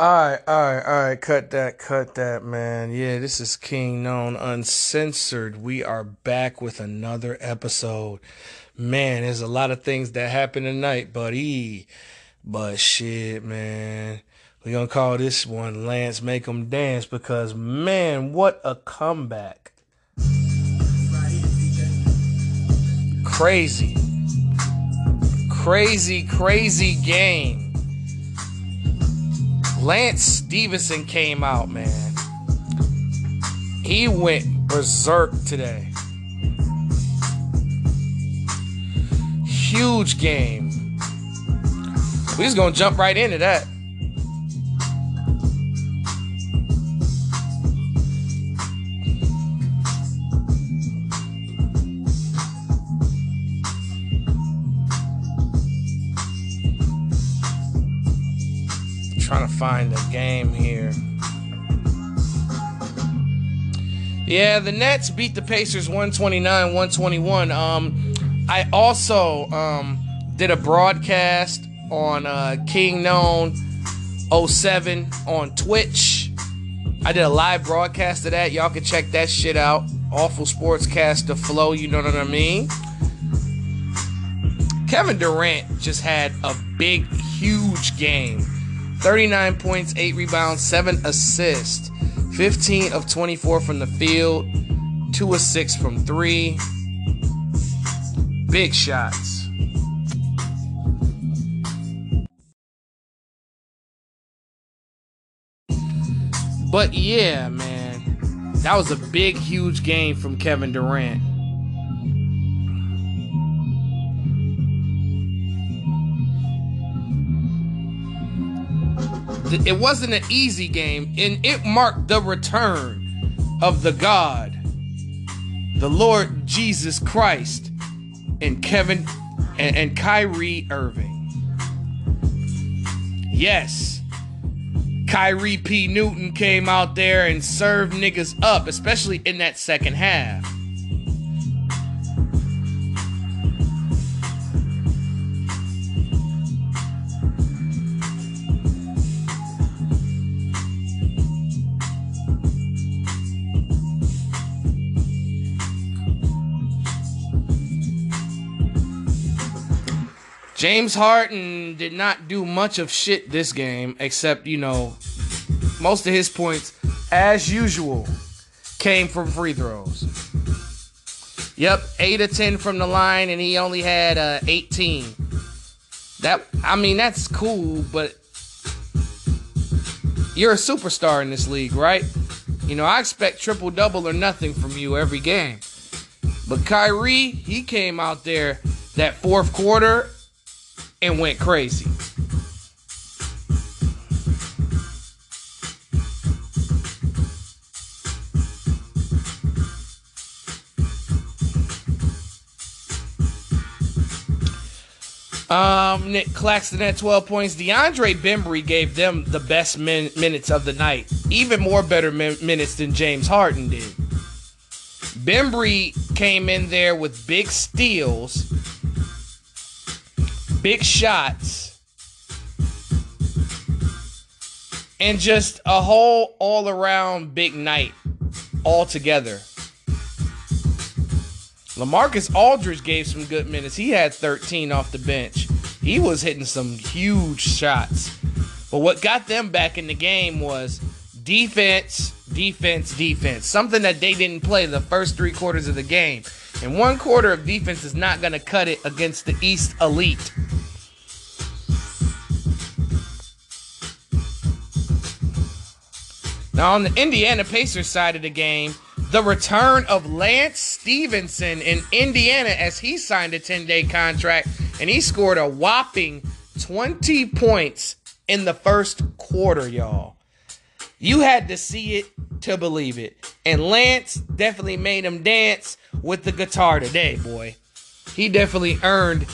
All right, all right, all right. Cut that, cut that, man. Yeah, this is King Known Uncensored. We are back with another episode. Man, there's a lot of things that happened tonight, buddy. But shit, man. We're going to call this one Lance Make 'em Dance because, man, what a comeback. Crazy. Crazy, crazy game. Lance Stephenson came out, man. He went berserk today. Huge game. We're just gonna jump right into that. trying to find the game here. Yeah, the Nets beat the Pacers 129-121. Um, I also um, did a broadcast on uh, King Known 07 on Twitch. I did a live broadcast of that. Y'all can check that shit out. Awful Sportscast to flow, you know what I mean? Kevin Durant just had a big, huge game 39 points, 8 rebounds, 7 assists, 15 of 24 from the field, 2 of 6 from 3. Big shots. But yeah, man, that was a big, huge game from Kevin Durant. it wasn't an easy game, and it marked the return of the God, the Lord Jesus Christ, and Kevin and, and Kyrie Irving. Yes, Kyrie P. Newton came out there and served niggas up, especially in that second half. James Harden did not do much of shit this game, except, you know, most of his points, as usual, came from free throws. Yep, 8 of 10 from the line, and he only had uh, 18. That, I mean, that's cool, but you're a superstar in this league, right? You know, I expect triple double or nothing from you every game. But Kyrie, he came out there that fourth quarter and went crazy. Um, Nick Claxton had 12 points. DeAndre Bembry gave them the best min- minutes of the night, even more better min- minutes than James Harden did. Bembry came in there with big steals big shots, and just a whole all around big night altogether. Lamarcus Aldridge gave some good minutes. He had 13 off the bench. He was hitting some huge shots. But what got them back in the game was defense, defense, defense. Something that they didn't play the first three quarters of the game. And one quarter of defense is not going to cut it against the East Elite. Now, on the Indiana Pacers side of the game, the return of Lance Stephenson in Indiana as he signed a 10 day contract and he scored a whopping 20 points in the first quarter, y'all. You had to see it to believe it. And Lance definitely made him dance with the guitar today, boy. He definitely earned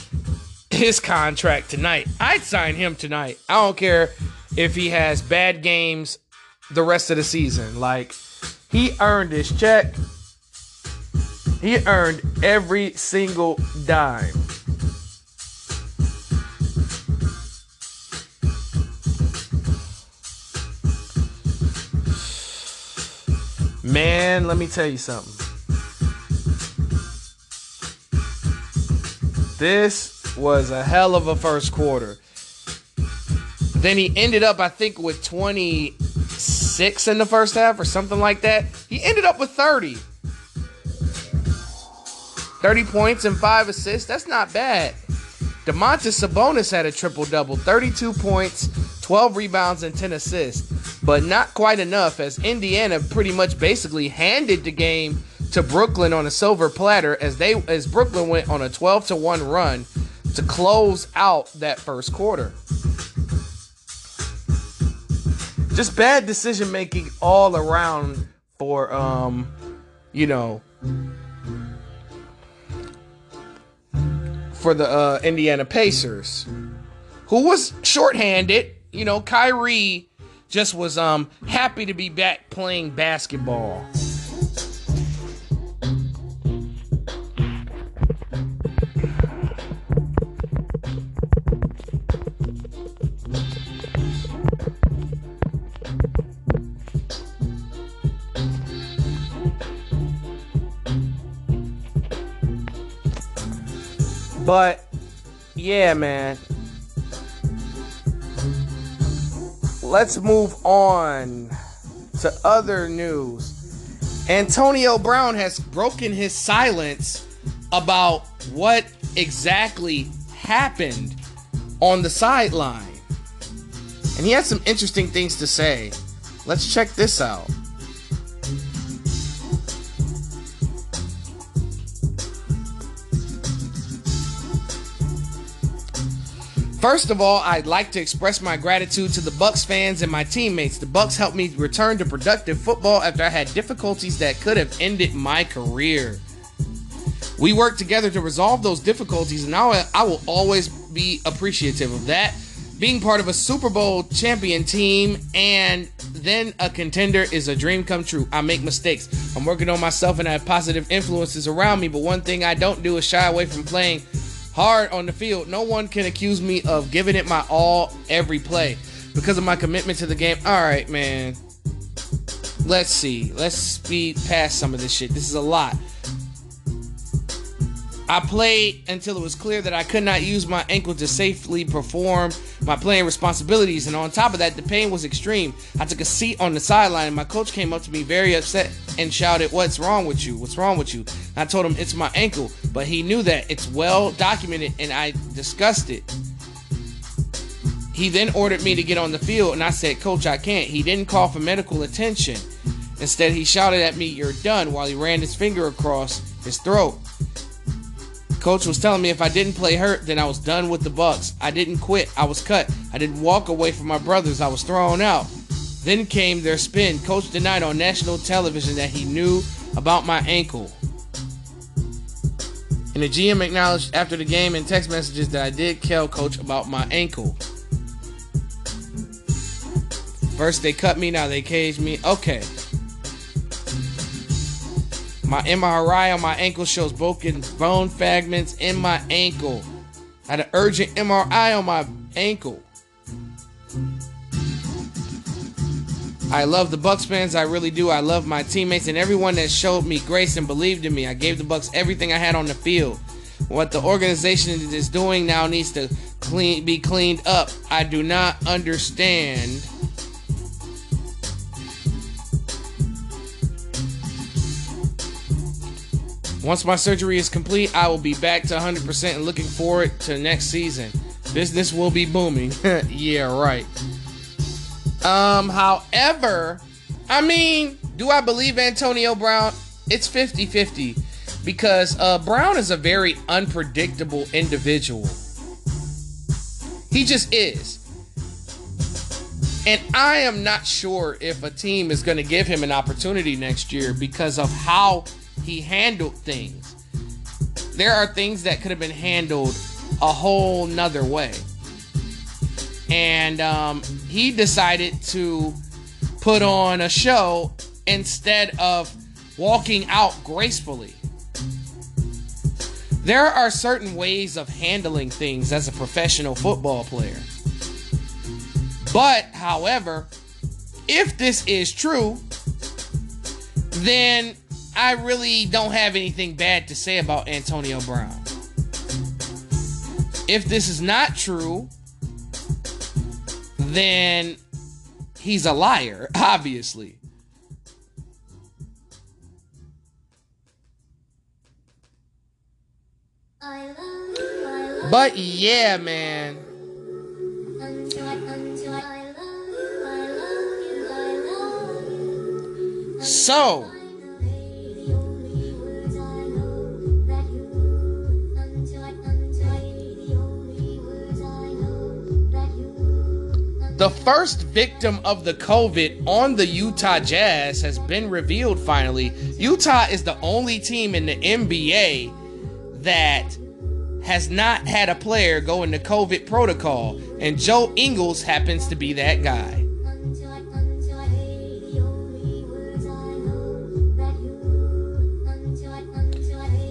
his contract tonight. I'd sign him tonight. I don't care if he has bad games the rest of the season. Like, he earned his check. He earned every single dime. Man, let me tell you something. This was a hell of a first quarter. Then he ended up, I think, with 26 in the first half or something like that. He ended up with 30. 30 points and 5 assists. That's not bad. Domantas Sabonis had a triple double 32 points, 12 rebounds, and 10 assists. But not quite enough as Indiana pretty much basically handed the game to Brooklyn on a silver platter as they as Brooklyn went on a 12 to 1 run to close out that first quarter. Just bad decision making all around for um you know for the uh, Indiana Pacers, who was shorthanded. You know, Kyrie just was um happy to be back playing basketball. But yeah, man. Let's move on to other news. Antonio Brown has broken his silence about what exactly happened on the sideline. And he has some interesting things to say. Let's check this out. First of all, I'd like to express my gratitude to the Bucs fans and my teammates. The Bucs helped me return to productive football after I had difficulties that could have ended my career. We worked together to resolve those difficulties, and I, I will always be appreciative of that. Being part of a Super Bowl champion team and then a contender is a dream come true. I make mistakes. I'm working on myself and I have positive influences around me, but one thing I don't do is shy away from playing hard on the field. No one can accuse me of giving it my all every play because of my commitment to the game. All right, man. Let's see. Let's speed past some of this shit. This is a lot. I played until it was clear that I could not use my ankle to safely perform my playing responsibilities, and on top of that, the pain was extreme. I took a seat on the sideline, and my coach came up to me very upset and shouted, What's wrong with you? What's wrong with you? And I told him it's my ankle, but he knew that it's well documented, and I discussed it. He then ordered me to get on the field, and I said, Coach, I can't. He didn't call for medical attention. Instead, he shouted at me, You're done, while he ran his finger across his throat. Coach was telling me if I didn't play hurt, then I was done with the Bucs. I didn't quit. I was cut. I didn't walk away from my brothers. I was thrown out. Then came their spin. Coach denied on national television that he knew about my ankle. And the GM acknowledged after the game in text messages that I did tell Coach about my ankle. First they cut me, now they caged me. Okay. My MRI on my ankle shows broken bone fragments in my ankle. I had an urgent MRI on my ankle. I love the Bucs fans, I really do. I love my teammates and everyone that showed me grace and believed in me. I gave the Bucs everything I had on the field. What the organization is doing now needs to clean be cleaned up. I do not understand Once my surgery is complete, I will be back to 100% and looking forward to next season. Business will be booming. yeah, right. Um, however, I mean, do I believe Antonio Brown? It's 50 50 because uh, Brown is a very unpredictable individual. He just is. And I am not sure if a team is going to give him an opportunity next year because of how he handled things. There are things that could have been handled a whole nother way. And um, he decided to put on a show instead of walking out gracefully. There are certain ways of handling things as a professional football player. But, however, if this is true, then I really don't have anything bad to say about Antonio Brown. If this is not true, then he's a liar, obviously. But yeah, man. So, The first victim of the COVID on the Utah Jazz has been revealed finally. Utah is the only team in the NBA that has not had a player go into COVID protocol, and Joe Ingles happens to be that guy.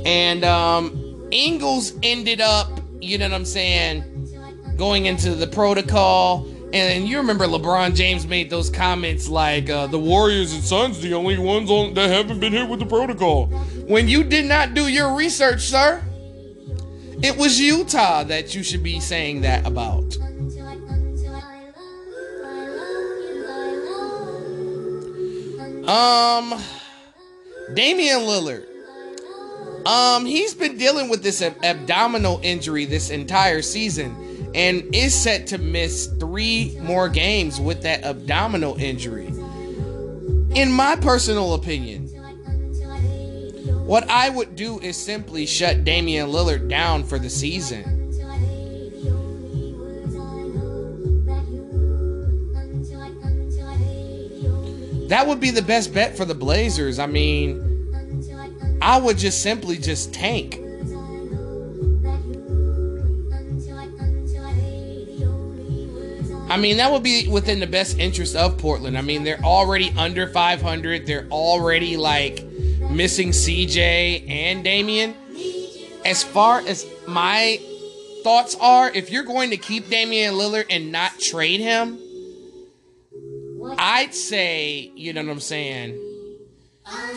And um, Ingles ended up, you know what I'm saying, going into the protocol and you remember LeBron James made those comments like, uh, "The Warriors and Suns, the only ones on, that haven't been hit with the protocol." When you did not do your research, sir, it was Utah that you should be saying that about. Um, Damian Lillard. Um, he's been dealing with this ab- abdominal injury this entire season and is set to miss three more games with that abdominal injury. In my personal opinion, what I would do is simply shut Damian Lillard down for the season. That would be the best bet for the Blazers. I mean, I would just simply just tank. I mean, that would be within the best interest of Portland. I mean, they're already under 500. They're already like missing CJ and Damian. As far as my thoughts are, if you're going to keep Damian Lillard and not trade him, I'd say, you know what I'm saying,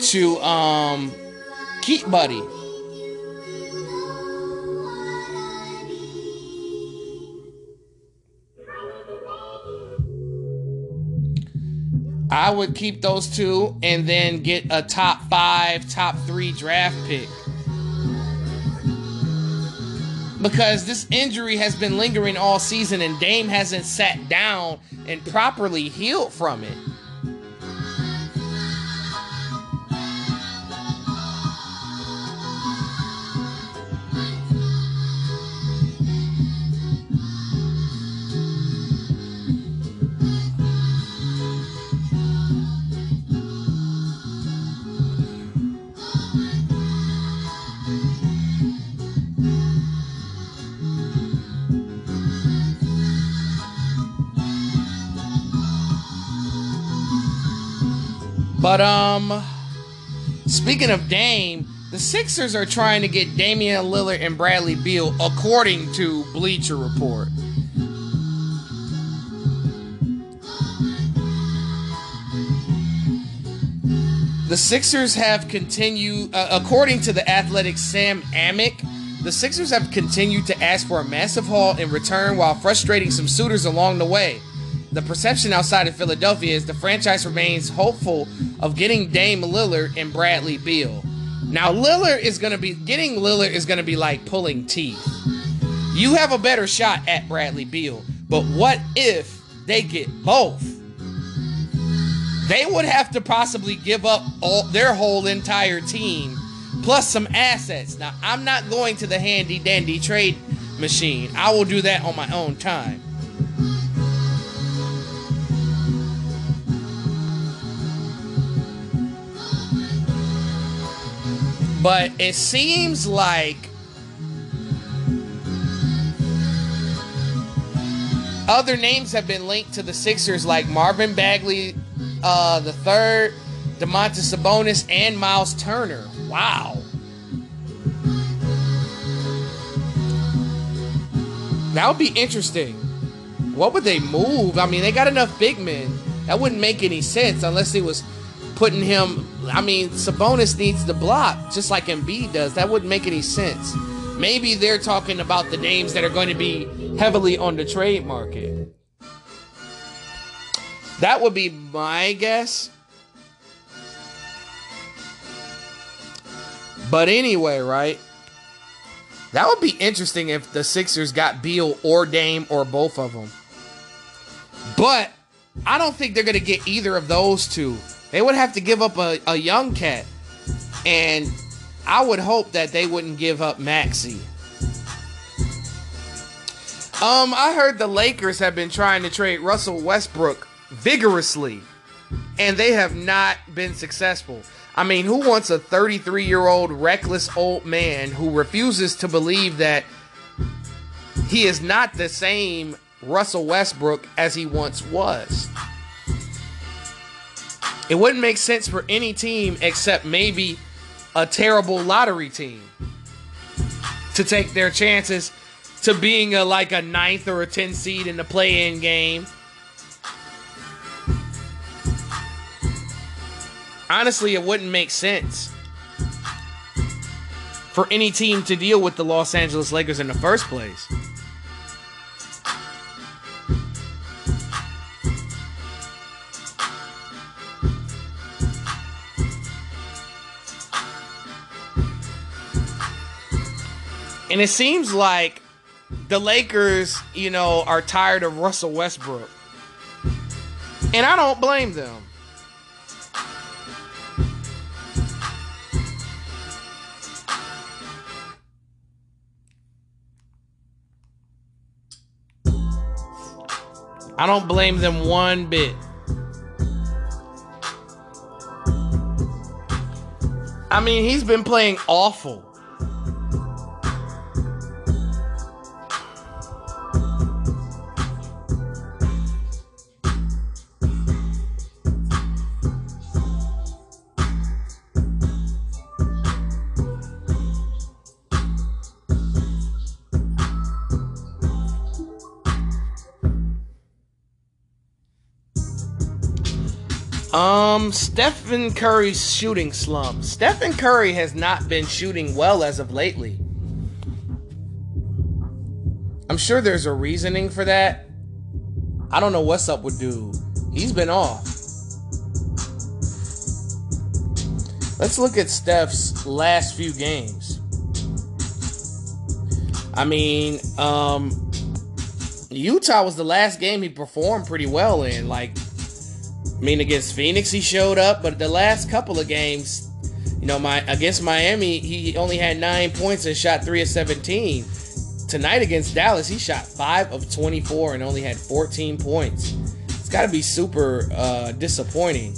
to um keep Buddy. I would keep those two and then get a top five, top three draft pick. Because this injury has been lingering all season and Dame hasn't sat down and properly healed from it. But um speaking of Dame, the Sixers are trying to get Damian Lillard and Bradley Beal according to Bleacher Report. The Sixers have continued, uh, according to the Athletic Sam Amick, the Sixers have continued to ask for a massive haul in return while frustrating some suitors along the way. The perception outside of Philadelphia is the franchise remains hopeful of getting Dame Lillard and Bradley Beal. Now Lillard is going to be getting Lillard is going to be like pulling teeth. You have a better shot at Bradley Beal, but what if they get both? They would have to possibly give up all their whole entire team plus some assets. Now, I'm not going to the handy dandy trade machine. I will do that on my own time. But it seems like other names have been linked to the Sixers, like Marvin Bagley, uh, the third, Domantas Sabonis, and Myles Turner. Wow. That would be interesting. What would they move? I mean, they got enough big men. That wouldn't make any sense unless it was putting him. I mean, Sabonis needs the block just like Embiid does. That wouldn't make any sense. Maybe they're talking about the names that are going to be heavily on the trade market. That would be my guess. But anyway, right? That would be interesting if the Sixers got Beal or Dame or both of them. But I don't think they're going to get either of those two. They would have to give up a, a young cat. And I would hope that they wouldn't give up Maxey. Um, I heard the Lakers have been trying to trade Russell Westbrook vigorously, and they have not been successful. I mean, who wants a 33 year old reckless old man who refuses to believe that he is not the same Russell Westbrook as he once was? It wouldn't make sense for any team except maybe a terrible lottery team to take their chances to being a like a ninth or a 10 seed in the play-in game. Honestly, it wouldn't make sense for any team to deal with the Los Angeles Lakers in the first place. And it seems like the Lakers, you know, are tired of Russell Westbrook. And I don't blame them. I don't blame them one bit. I mean, he's been playing awful. Um, Stephen Curry's shooting slump. Stephen Curry has not been shooting well as of lately. I'm sure there's a reasoning for that. I don't know what's up with dude. He's been off. Let's look at Steph's last few games. I mean, um, Utah was the last game he performed pretty well in. Like, I mean, against Phoenix, he showed up, but the last couple of games, you know, my against Miami, he only had nine points and shot three of 17. Tonight against Dallas, he shot five of 24 and only had 14 points. It's got to be super uh, disappointing.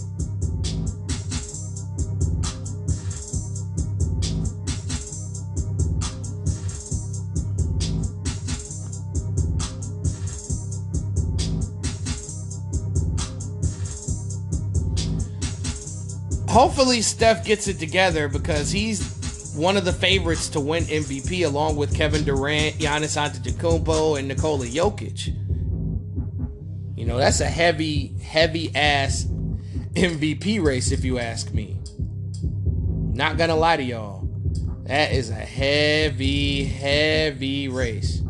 Hopefully Steph gets it together because he's one of the favorites to win MVP along with Kevin Durant, Giannis Antetokounmpo, and Nikola Jokic. You know, that's a heavy, heavy ass MVP race if you ask me. Not gonna lie to y'all. That is a heavy, heavy race.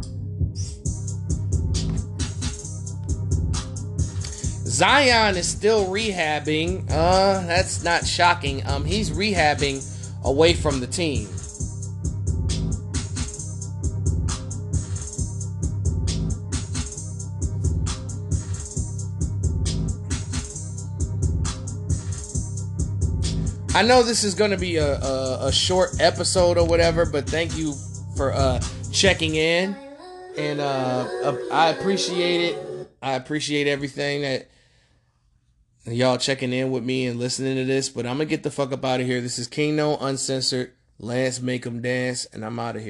Zion is still rehabbing. Uh, that's not shocking. Um, he's rehabbing away from the team. I know this is going to be a, a, a, short episode or whatever, but thank you for uh, checking in. And uh, I appreciate it. I appreciate everything that y'all checking in with me and listening to this. But I'm gonna get the fuck up out of here. This is King Known Uncensored. Lance Make 'em Dance, and I'm out of here.